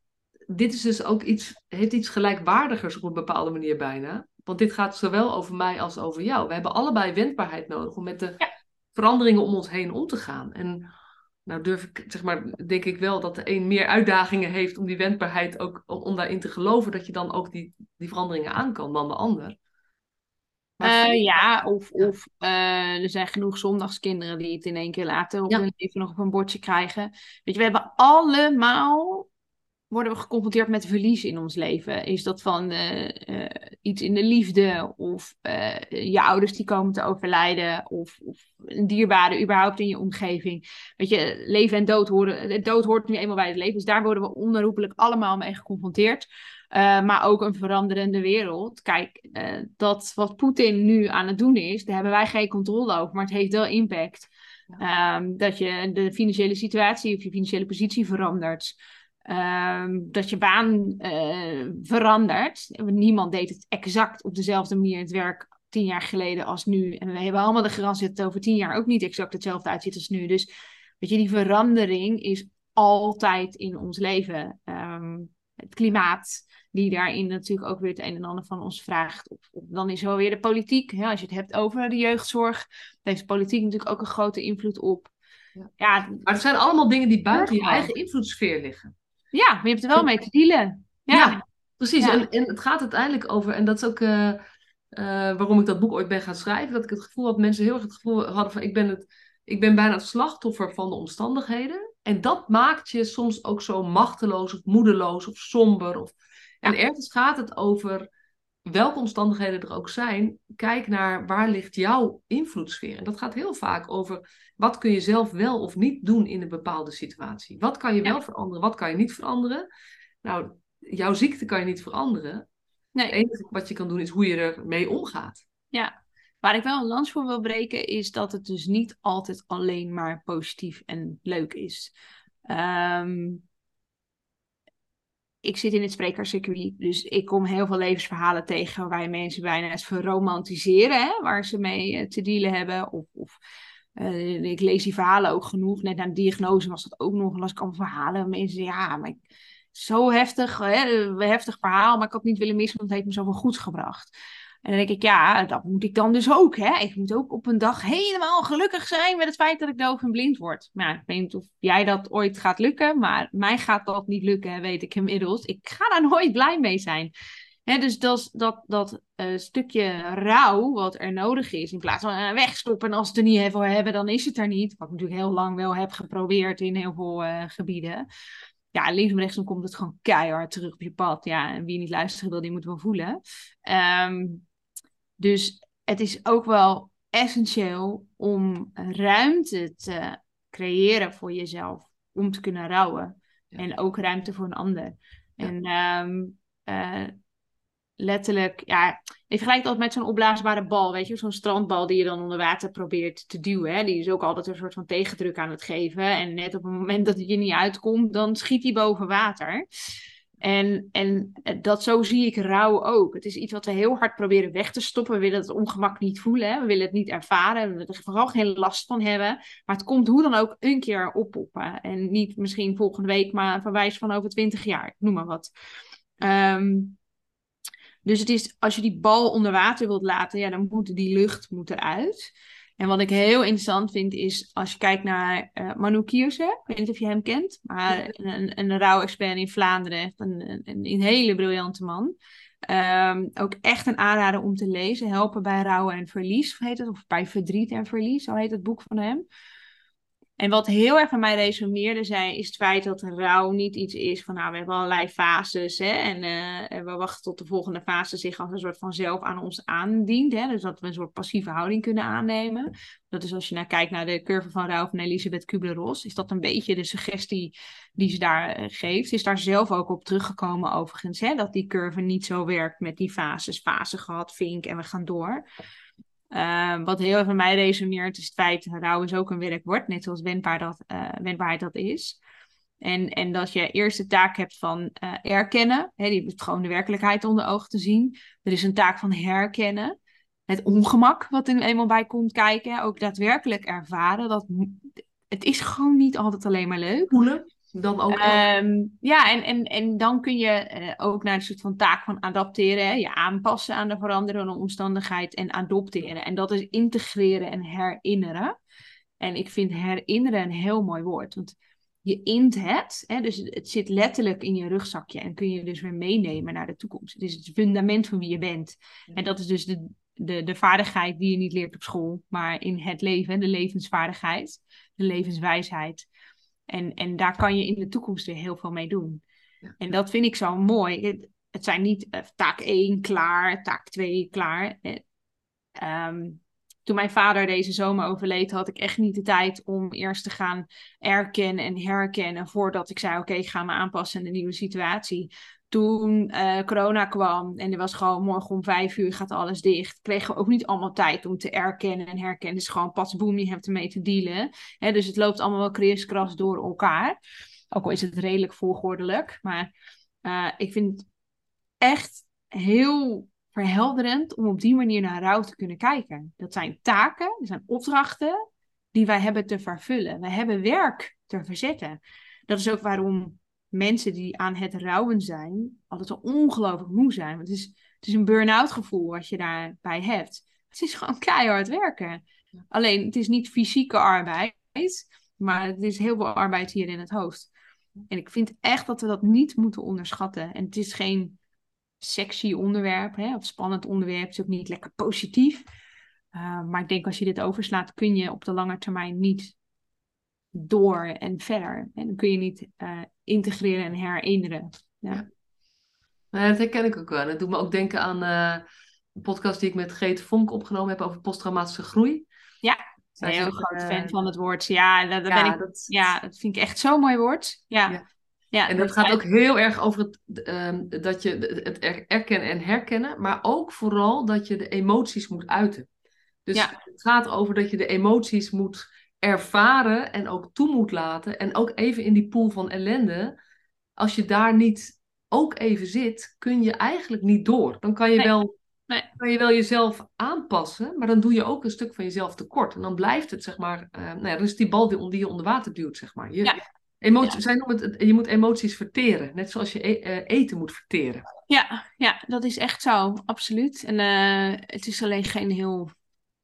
dit is dus ook iets, heeft iets gelijkwaardigers op een bepaalde manier bijna. Want dit gaat zowel over mij als over jou. We hebben allebei wendbaarheid nodig om met de Ja. Veranderingen om ons heen om te gaan. En nou durf ik, zeg maar, denk ik wel dat de een meer uitdagingen heeft om die wendbaarheid ook, om, daarin te geloven dat je dan ook die, die veranderingen aan kan dan de ander. Maar Eh, ja, of, Ja. of eh, er zijn genoeg zondagskinderen die het in één keer later Ja. hun leven nog op een bordje krijgen. Weet je, we hebben allemaal, worden we geconfronteerd met verlies in ons leven. Is dat van eh, eh, iets in de liefde, of eh, je ouders die komen te overlijden, of, of een dierbare überhaupt in je omgeving. Weet je, leven en dood horen, dood hoort nu eenmaal bij het leven, dus daar worden we onherroepelijk allemaal mee geconfronteerd. Maar ook een veranderende wereld. Kijk, dat wat Poetin nu aan het doen is, daar hebben wij geen controle over, maar het heeft wel impact. Ja. Um, dat je de financiële situatie of je financiële positie verandert. Um, dat je baan uh, verandert. Niemand deed het exact op dezelfde manier het werk tien jaar geleden als nu. En we hebben allemaal de garantie dat het over tien jaar ook niet exact hetzelfde uitziet als nu. Dus weet je, die verandering is altijd in ons leven. Um, het klimaat, die daarin natuurlijk ook weer het een en ander van ons vraagt. Of, of dan is wel weer de politiek. Hè? Als je het hebt over de jeugdzorg, daar heeft de politiek natuurlijk ook een grote invloed op. Ja. ja maar het zijn allemaal dingen die buiten je eigen invloedssfeer liggen. Ja, maar je hebt er wel mee te dealen. Ja, ja precies. Ja. En, en het gaat uiteindelijk over, en dat is ook uh, uh, waarom ik dat boek ooit ben gaan schrijven, dat ik het gevoel had, mensen heel erg het gevoel hadden van ik ben, het, ik ben bijna het slachtoffer van de omstandigheden. En dat maakt je soms ook zo machteloos of moedeloos of somber. Of... En ergens gaat het over welke omstandigheden er ook zijn. Kijk naar waar ligt jouw invloedssfeer. En dat gaat heel vaak over wat kun je zelf wel of niet doen in een bepaalde situatie. Wat kan je wel ja. veranderen, wat kan je niet veranderen. Nou, jouw ziekte kan je niet veranderen. Nee. Het enige wat je kan doen is hoe je ermee omgaat. Ja, Waar ik wel een lans voor wil breken, is dat het dus niet altijd alleen maar positief en leuk is. Um, ik zit in het sprekerscircuit, dus ik kom heel veel levensverhalen tegen waar mensen bijna het verromantiseren, hè, waar ze mee te dealen hebben. Of, of uh, ik lees die verhalen ook genoeg. Net na de diagnose was dat ook nog. Las ik verhalen. Mensen ja, maar zo heftig, hè, heftig verhaal, maar ik had niet willen missen, want het heeft me zoveel goeds gebracht. En dan denk ik, ja, dat moet ik dan dus ook. Hè? Ik moet ook op een dag helemaal gelukkig zijn met het feit dat ik doof en blind word. Nou, ik weet niet of jij dat ooit gaat lukken, maar mij gaat dat niet lukken, weet ik inmiddels. Ik ga daar <laughs> nooit blij mee zijn. Hè, dus dat, dat, dat uh, stukje rouw wat er nodig is, in plaats van uh, wegstoppen en als het er niet voor hebben, dan is het er niet. Wat ik natuurlijk heel lang wel heb geprobeerd in heel veel uh, gebieden. Ja, links en rechts dan komt het gewoon keihard terug op je pad. Ja, en wie niet luisteren wil, die moet wel voelen. Um, dus het is ook wel essentieel om ruimte te creëren voor jezelf. Om te kunnen rouwen. Ja. En ook ruimte voor een ander. Ja. En um, uh, letterlijk, ja, ik vergelijk dat met zo'n opblaasbare bal, weet je, zo'n strandbal die je dan onder water probeert te duwen. Hè? Die is ook altijd een soort van tegendruk aan het geven. En net op het moment dat het je niet uitkomt, dan schiet hij boven water. En, en dat zo zie ik rouw ook. Het is iets wat we heel hard proberen weg te stoppen. We willen het ongemak niet voelen. Hè? We willen het niet ervaren. We willen er vooral geen last van hebben. Maar het komt hoe dan ook een keer oppoppen. En niet misschien volgende week, maar verwijs van over twintig jaar. Noem maar wat. Um, dus het is, als je die bal onder water wilt laten, ja, dan moet die lucht moet eruit. En wat ik heel interessant vind, is als je kijkt naar uh, Manu Kierse. Ik weet niet of je hem kent, maar een, een rouw-expert in Vlaanderen. Een, een, een hele briljante man. Um, ook echt een aanrader om te lezen. Helpen bij rouw en verlies, heet het. Of bij verdriet en verlies, zo heet het boek van hem. En wat heel erg van mij resoneerde, zei, is het feit dat rouw niet iets is van, nou, we hebben allerlei fases, hè, en, uh, en we wachten tot de volgende fase zich als een soort van zelf aan ons aandient, hè, dus dat we een soort passieve houding kunnen aannemen. Dat is als je naar kijkt naar de curve van rouw van Elisabeth Kubler-Ross, is dat een beetje de suggestie die ze daar uh, geeft. Ze is daar zelf ook op teruggekomen overigens, hè, dat die curve niet zo werkt met die fases, fase gehad, vink en we gaan door. Uh, wat heel erg bij mij resoneert is het feit, rouw is ook een werkwoord, net zoals wendbaar dat, uh, wendbaarheid dat is. En, en dat je eerst de taak hebt van uh, erkennen, hè, die gewoon de werkelijkheid onder ogen te zien. Er is een taak van herkennen. het ongemak wat er eenmaal bij komt kijken. Ook daadwerkelijk ervaren. Dat het is gewoon niet altijd alleen maar leuk. Dan ook. Ehm, ja, en, en, en dan kun je eh, ook naar een soort van taak van adapteren. Hè? Je aanpassen aan de veranderende omstandigheid en adopteren. En dat is integreren en herinneren. En ik vind herinneren een heel mooi woord. Want je int het, hè, dus het zit letterlijk in je rugzakje en kun je dus weer meenemen naar de toekomst. Het is het fundament van wie je bent. En dat is dus de, de, de vaardigheid die je niet leert op school, maar in het leven, de levensvaardigheid, de levenswijsheid. En, en daar kan je in de toekomst weer heel veel mee doen. En dat vind ik zo mooi. Het, het zijn niet uh, taak 1 klaar, taak 2 klaar. Um, toen mijn vader deze zomer overleed, had ik echt niet de tijd om eerst te gaan erkennen en herkennen voordat ik zei: Oké, ik ga me aanpassen aan de nieuwe situatie. Toen uh, corona kwam en er was gewoon morgen om vijf uur gaat alles dicht, kregen we ook niet allemaal tijd om te erkennen en herkennen. Is gewoon pas boem, je hebt ermee te dealen. Hè, dus het loopt allemaal wel kriskras door elkaar. Ook al is het redelijk volgordelijk. Maar uh, ik vind het echt heel verhelderend om op die manier naar rouw te kunnen kijken. Dat zijn taken, dat zijn opdrachten die wij hebben te vervullen. Wij hebben werk te verzetten. Dat is ook waarom mensen die aan het rouwen zijn, altijd zo ongelooflijk moe zijn. Want het is, het is een burn-out gevoel wat je daarbij hebt. Het is gewoon <laughs> keihard werken. Alleen, het is niet fysieke arbeid, maar het is heel veel arbeid hier in het hoofd. En ik vind echt dat we dat niet moeten onderschatten. En het is geen sexy onderwerp hè, of spannend onderwerp. is ook niet lekker positief. Uh, maar ik denk als je dit overslaat, kun je op de lange termijn niet door en verder. En dan kun je niet uh, integreren en herinneren. Ja. ja. dat herken ik ook wel. Dat doet me ook denken aan uh, een podcast die ik met Geet Vonk opgenomen heb over posttraumatische groei. Ja, ik ben heel groot fan van het woord. Ja, ben ik, dat... ja, dat vind ik echt zo'n mooi woord. ja. ja. Ja, en dat gaat ook heel erg over het, um, dat je het erkennen en herkennen, maar ook vooral dat je de emoties moet uiten. Dus het gaat over dat je de emoties moet ervaren en ook toe moet laten. En ook even in die pool van ellende, als je daar niet ook even zit, kun je eigenlijk niet door. Dan kan je, wel, nee. kan je wel jezelf aanpassen, maar dan doe je ook een stuk van jezelf tekort. En dan blijft het, zeg maar, uh, nou ja, dan is die bal die, die je onder water duwt, zeg maar. Je, ja. Emoties, ja. het, je moet emoties verteren, net zoals je e uh, eten moet verteren. Ja, ja, dat is echt zo, absoluut. En uh, het is alleen geen heel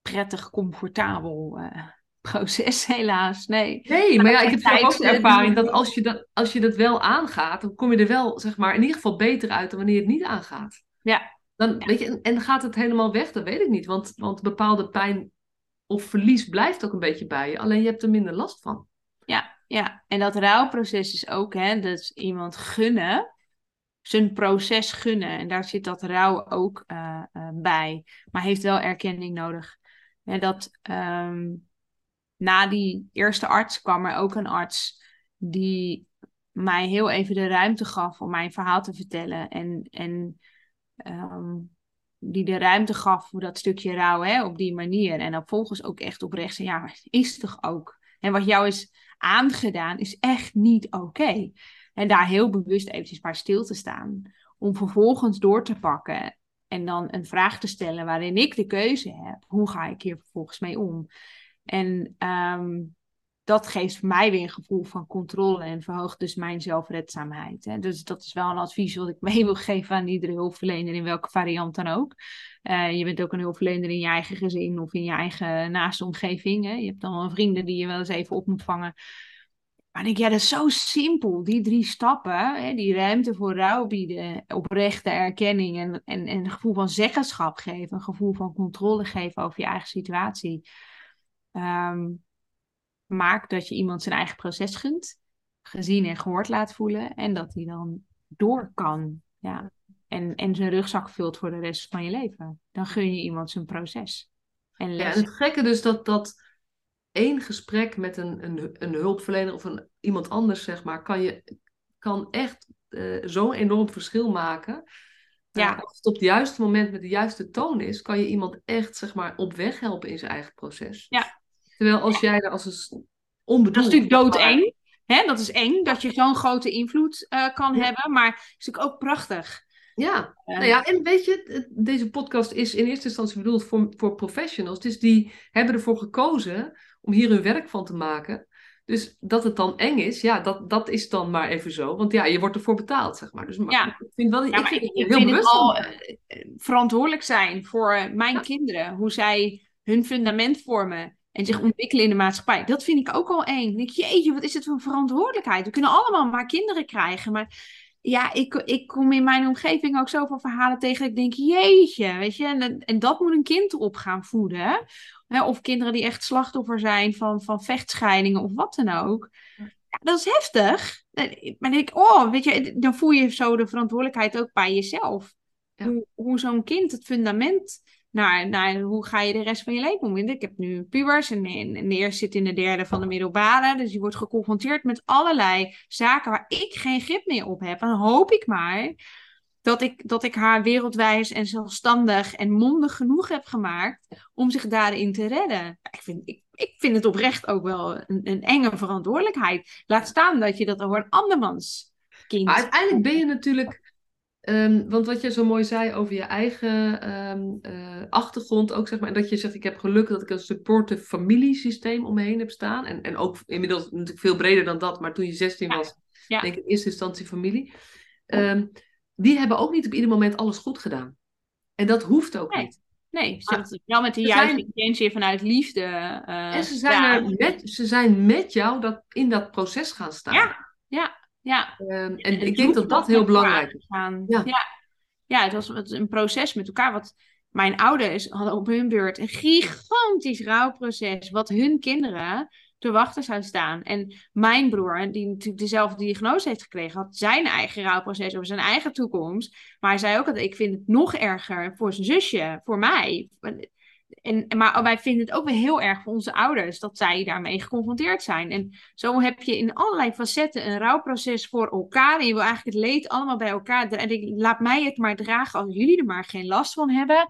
prettig, comfortabel uh, proces, <laughs> helaas. Nee, nee maar, maar ja, ik heb zelf ook de ervaring dat als je, dat als je dat wel aangaat, dan kom je er wel, zeg maar, in ieder geval beter uit dan wanneer je het niet aangaat. Ja. Dan, ja. Weet je, en, en gaat het helemaal weg? Dat weet ik niet, want, want bepaalde pijn of verlies blijft ook een beetje bij je, alleen je hebt er minder last van. Ja, ja, en dat rouwproces is ook, hè, dat iemand gunnen, zijn proces gunnen. En daar zit dat rouw ook uh, uh, bij. Maar heeft wel erkenning nodig. En dat um, na die eerste arts kwam er ook een arts die mij heel even de ruimte gaf om mijn verhaal te vertellen. En, en um, die de ruimte gaf voor dat stukje rouw hè, op die manier. En dan volgens ook echt oprecht zei, ja, is toch ook. En wat jou is aangedaan, is echt niet oké. En daar heel bewust eventjes bij stil te staan. Om vervolgens door te pakken en dan een vraag te stellen waarin ik de keuze heb. Hoe ga ik hier vervolgens mee om? En um, dat geeft mij weer een gevoel van controle en verhoogt dus mijn zelfredzaamheid. Hè. Dus dat is wel een advies wat ik <laughs> mee wil geven aan iedere hulpverlener in welke variant dan ook. Uh, je bent ook een hulpverlener in je eigen gezin of in je eigen naaste omgeving. Hè. Je hebt dan wel vrienden die je wel eens even op moet vangen. Maar ik denk, ja, dat is zo simpel. Die drie stappen, hè, die ruimte voor rouw bieden, oprechte erkenning en, en, en een gevoel van zeggenschap geven, een gevoel van controle geven over je eigen situatie. Um, maakt dat je iemand zijn eigen proces gunt, gezien en gehoord laat voelen en dat hij dan door kan. Ja. En, en zijn rugzak vult voor de rest van je leven. Dan gun je iemand zijn proces. En, ja, en het gekke dus dat, dat één gesprek met een, een, een hulpverlener of een, iemand anders, zeg maar, kan, je, kan echt uh, zo'n enorm verschil maken. Ja. als het op het juiste moment met de juiste toon is, kan je iemand echt zeg maar, op weg helpen in zijn eigen proces. Ja, Terwijl als jij er als een onbedoeld... Dat is natuurlijk doodeng. Hè? Dat is eng, dat je zo'n grote invloed uh, kan hebben. Maar het is natuurlijk ook prachtig. Ja, Eh, nou ja, en weet je, deze podcast is in eerste instantie bedoeld voor, voor professionals. Dus die hebben ervoor gekozen om hier hun werk van te maken. Dus dat het dan eng is, ja, dat, dat is dan maar even zo. Want ja, je wordt ervoor betaald, zeg maar. Dus maar, Ja. ik vind wel, Ja, ik vind ik, heel vind het al eh, eh, verantwoordelijk zijn voor eh, mijn Ja. kinderen. Hoe zij hun fundament vormen en zich ontwikkelen in de maatschappij. Dat vind ik ook al eng. Ik denk, jeetje, wat is het voor een verantwoordelijkheid? We kunnen allemaal maar kinderen krijgen. Maar ja, ik, ik kom in mijn omgeving ook zoveel verhalen tegen. dat Ik denk, jeetje, weet je. En, en dat moet een kind op gaan voeden. Hè, Of kinderen die echt slachtoffer zijn van, van vechtscheidingen of wat dan ook. Ja, dat is heftig. Maar dan denk ik, oh, weet je, dan voel je zo de verantwoordelijkheid ook bij jezelf. Ja. Hoe, hoe zo'n kind het fundament naar, hoe ga je de rest van je leven om. Ik heb nu pubers en, en, de eerste zit in de derde van de middelbare. Dus die wordt geconfronteerd met allerlei zaken waar ik geen grip meer op heb. En dan hoop ik maar dat ik, dat ik haar wereldwijs en zelfstandig en mondig genoeg heb gemaakt om zich daarin te redden. Ik vind, ik, ik vind het oprecht ook wel een, een enge verantwoordelijkheid. Laat staan dat je dat over een andermans kind... Uiteindelijk ben je natuurlijk. Ehm, want wat je zo mooi zei over je eigen ehm, eh, achtergrond ook, zeg maar. En dat je zegt, ik heb geluk dat ik een supportive familiesysteem om me heen heb staan. En, en ook inmiddels natuurlijk veel breder dan dat. Maar toen je 16 Ja, was, ja. denk ik in eerste instantie familie. Ehm, die hebben ook niet op ieder moment alles goed gedaan. En dat hoeft ook Nee. niet. Nee, ze Maar hebben het wel met de ze juiste zijn- intentie vanuit liefde. eh, En ze zijn, er met, ze zijn met jou dat, in dat proces gaan staan. Ja, ja, ja. Ehm, en ik denk dat dat heel belangrijk is. gaan. Ja. Ja. Ja. het was het was een proces met elkaar. Wat mijn ouders hadden op hun beurt een gigantisch rouwproces. Wat hun kinderen te wachten zou staan. En mijn broer, die natuurlijk dezelfde diagnose heeft gekregen, had zijn eigen rouwproces over zijn eigen toekomst. Maar hij zei ook dat ik vind het nog erger voor zijn zusje, voor mij. En, maar wij vinden het ook weer heel erg voor onze ouders dat zij daarmee geconfronteerd zijn. En zo heb je in allerlei facetten een rouwproces voor elkaar. En je wil eigenlijk het leed allemaal bij elkaar. En ik, laat mij het maar dragen als jullie er maar geen last van hebben.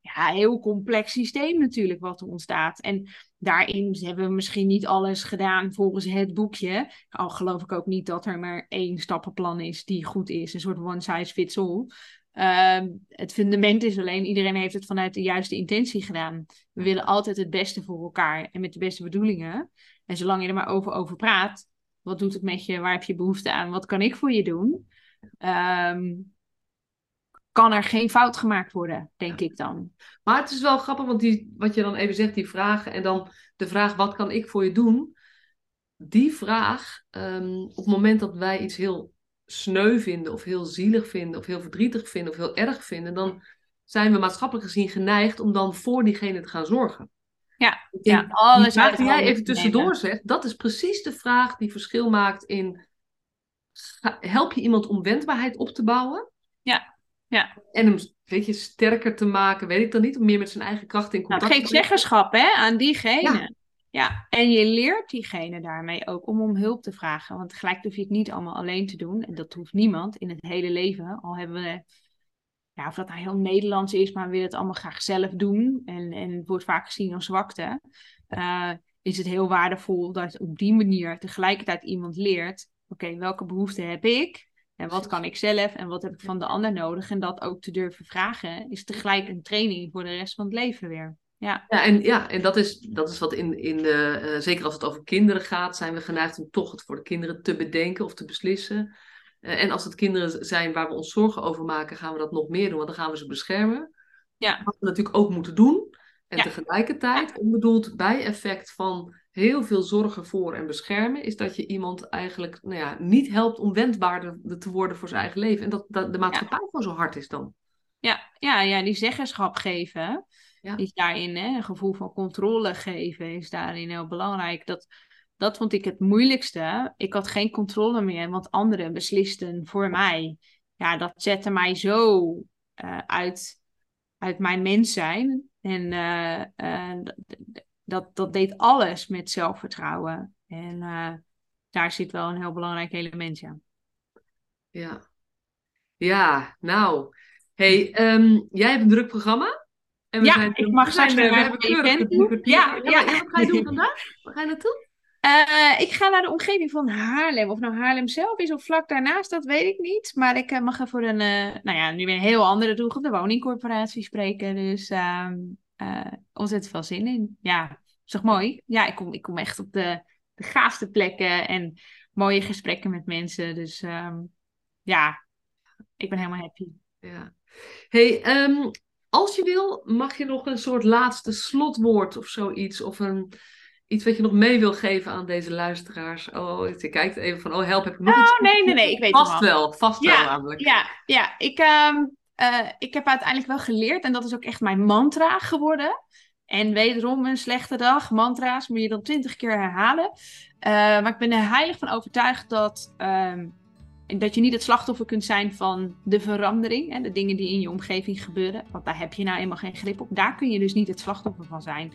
Ja, heel complex systeem natuurlijk wat er ontstaat. En daarin hebben we misschien niet alles gedaan volgens het boekje. Al geloof ik ook niet dat er maar één stappenplan is die goed is. Een soort one size fits all. Ehm, het fundament is alleen, iedereen heeft het vanuit de juiste intentie gedaan. We willen altijd het beste voor elkaar en met de beste bedoelingen. En zolang je er maar over, over praat, wat doet het met je, waar heb je behoefte aan, wat kan ik voor je doen, Ehm, kan er geen fout gemaakt worden, denk ik dan. Maar het is wel grappig, want die, wat je dan even zegt, die vragen en dan de vraag, wat kan ik voor je doen? Die vraag, ehm, op het moment dat wij iets heel sneu vinden, of heel zielig vinden, of heel verdrietig vinden, of heel erg vinden, dan zijn we maatschappelijk gezien geneigd om dan voor diegene te gaan zorgen. Ja, denk, ja, alles die de jij even tussendoor zegt, dat is precies de vraag die verschil maakt in, help je iemand om wendbaarheid op te bouwen? Ja, ja. En hem, weet je, sterker te maken, weet ik dan niet, om meer met zijn eigen kracht in Nou, contact geeft te treden. zeggenschap hè, aan diegene. Ja. Ja. en je leert diegene daarmee ook om om hulp te vragen. Want tegelijk hoef je het niet allemaal alleen te doen. En dat hoeft niemand in het hele leven. Al hebben we, ja, of dat nou heel Nederlands is, maar we willen het allemaal graag zelf doen. En, en het wordt vaak gezien als zwakte. eh, is het heel waardevol dat op die manier tegelijkertijd iemand leert. Oké, welke behoeften heb ik? En wat kan ik zelf? En wat heb ik van de ander nodig? En dat ook te durven vragen is tegelijk een training voor de rest van het leven weer. Ja, Ja, en, ja, en dat is, dat is wat in, in de, eh, zeker als het over kinderen gaat, zijn we geneigd om toch het voor de kinderen te bedenken of te beslissen. Eh, en als het kinderen zijn waar we ons zorgen over maken, gaan we dat nog meer doen, want dan gaan we ze beschermen. Ja. Wat we natuurlijk ook moeten doen. En Ja. tegelijkertijd, onbedoeld bijeffect van heel veel zorgen voor en beschermen, is dat je iemand eigenlijk nou ja, niet helpt om wendbaarder te worden voor zijn eigen leven. En dat, dat de maatschappij gewoon zo hard is dan. ja, ja, ja die zeggenschap geven Ja. is daarin, hè, een gevoel van controle geven is daarin heel belangrijk. Dat, dat vond ik het moeilijkste. Ik had geen controle meer, want anderen beslisten voor mij. Ja, dat zette mij zo eh, uit, uit mijn mens zijn. En eh, eh, dat, dat deed alles met zelfvertrouwen. En daar zit wel een heel belangrijk element, ja. Ja, ja nou. hey, ehm, jij hebt een druk programma. En Ja, ik mag zijn, eh, we hebben kwartier. Ja, Ja, ja. wat ga je doen <laughs> vandaag? Waar ga je naartoe? Uh, ik ga naar de omgeving van Haarlem. Of nou Haarlem zelf is of vlak daarnaast, dat weet ik niet. Maar ik uh, mag er voor een, uh, nou ja, nu weer een heel andere doelgroep, de woningcorporatie spreken. Dus ehm, ontzettend veel zin in. Ja, toch mooi? Ja, ik kom, ik kom echt op de, de gaafste plekken en mooie gesprekken met mensen. Dus um, ja, ik ben helemaal happy. Ja. Hey, um, als je wil, mag je nog een soort laatste slotwoord of zoiets. Of een, iets wat je nog mee wil geven aan deze luisteraars. Oh, je kijkt even van, oh help, heb ik nog oh, iets? nee, nee, nee, ik weet vast het wel. Vast ja, wel namelijk. Ja, ja. Ik, um, uh, ik heb uiteindelijk wel geleerd en dat is ook echt mijn mantra geworden. En wederom een slechte dag, mantra's moet je dan twintig keer herhalen. Uh, maar ik ben er heilig van overtuigd dat, um, dat je niet het slachtoffer kunt zijn van de verandering. en de dingen die in je omgeving gebeuren. Want daar heb je nou eenmaal geen grip op. Daar kun je dus niet het slachtoffer van zijn.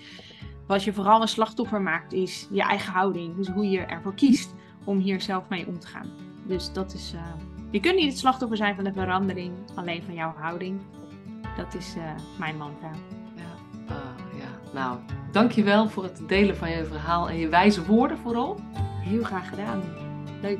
Wat je vooral een slachtoffer maakt, is je eigen houding. Dus hoe je ervoor kiest om hier zelf mee om te gaan. Dus dat is. Uh, je kunt niet het slachtoffer zijn van de verandering, alleen van jouw houding. Dat is uh, mijn mantra. Ja. Uh, ja. Nou, dankjewel voor het delen van je verhaal en je wijze woorden vooral. Heel graag gedaan. Leuk.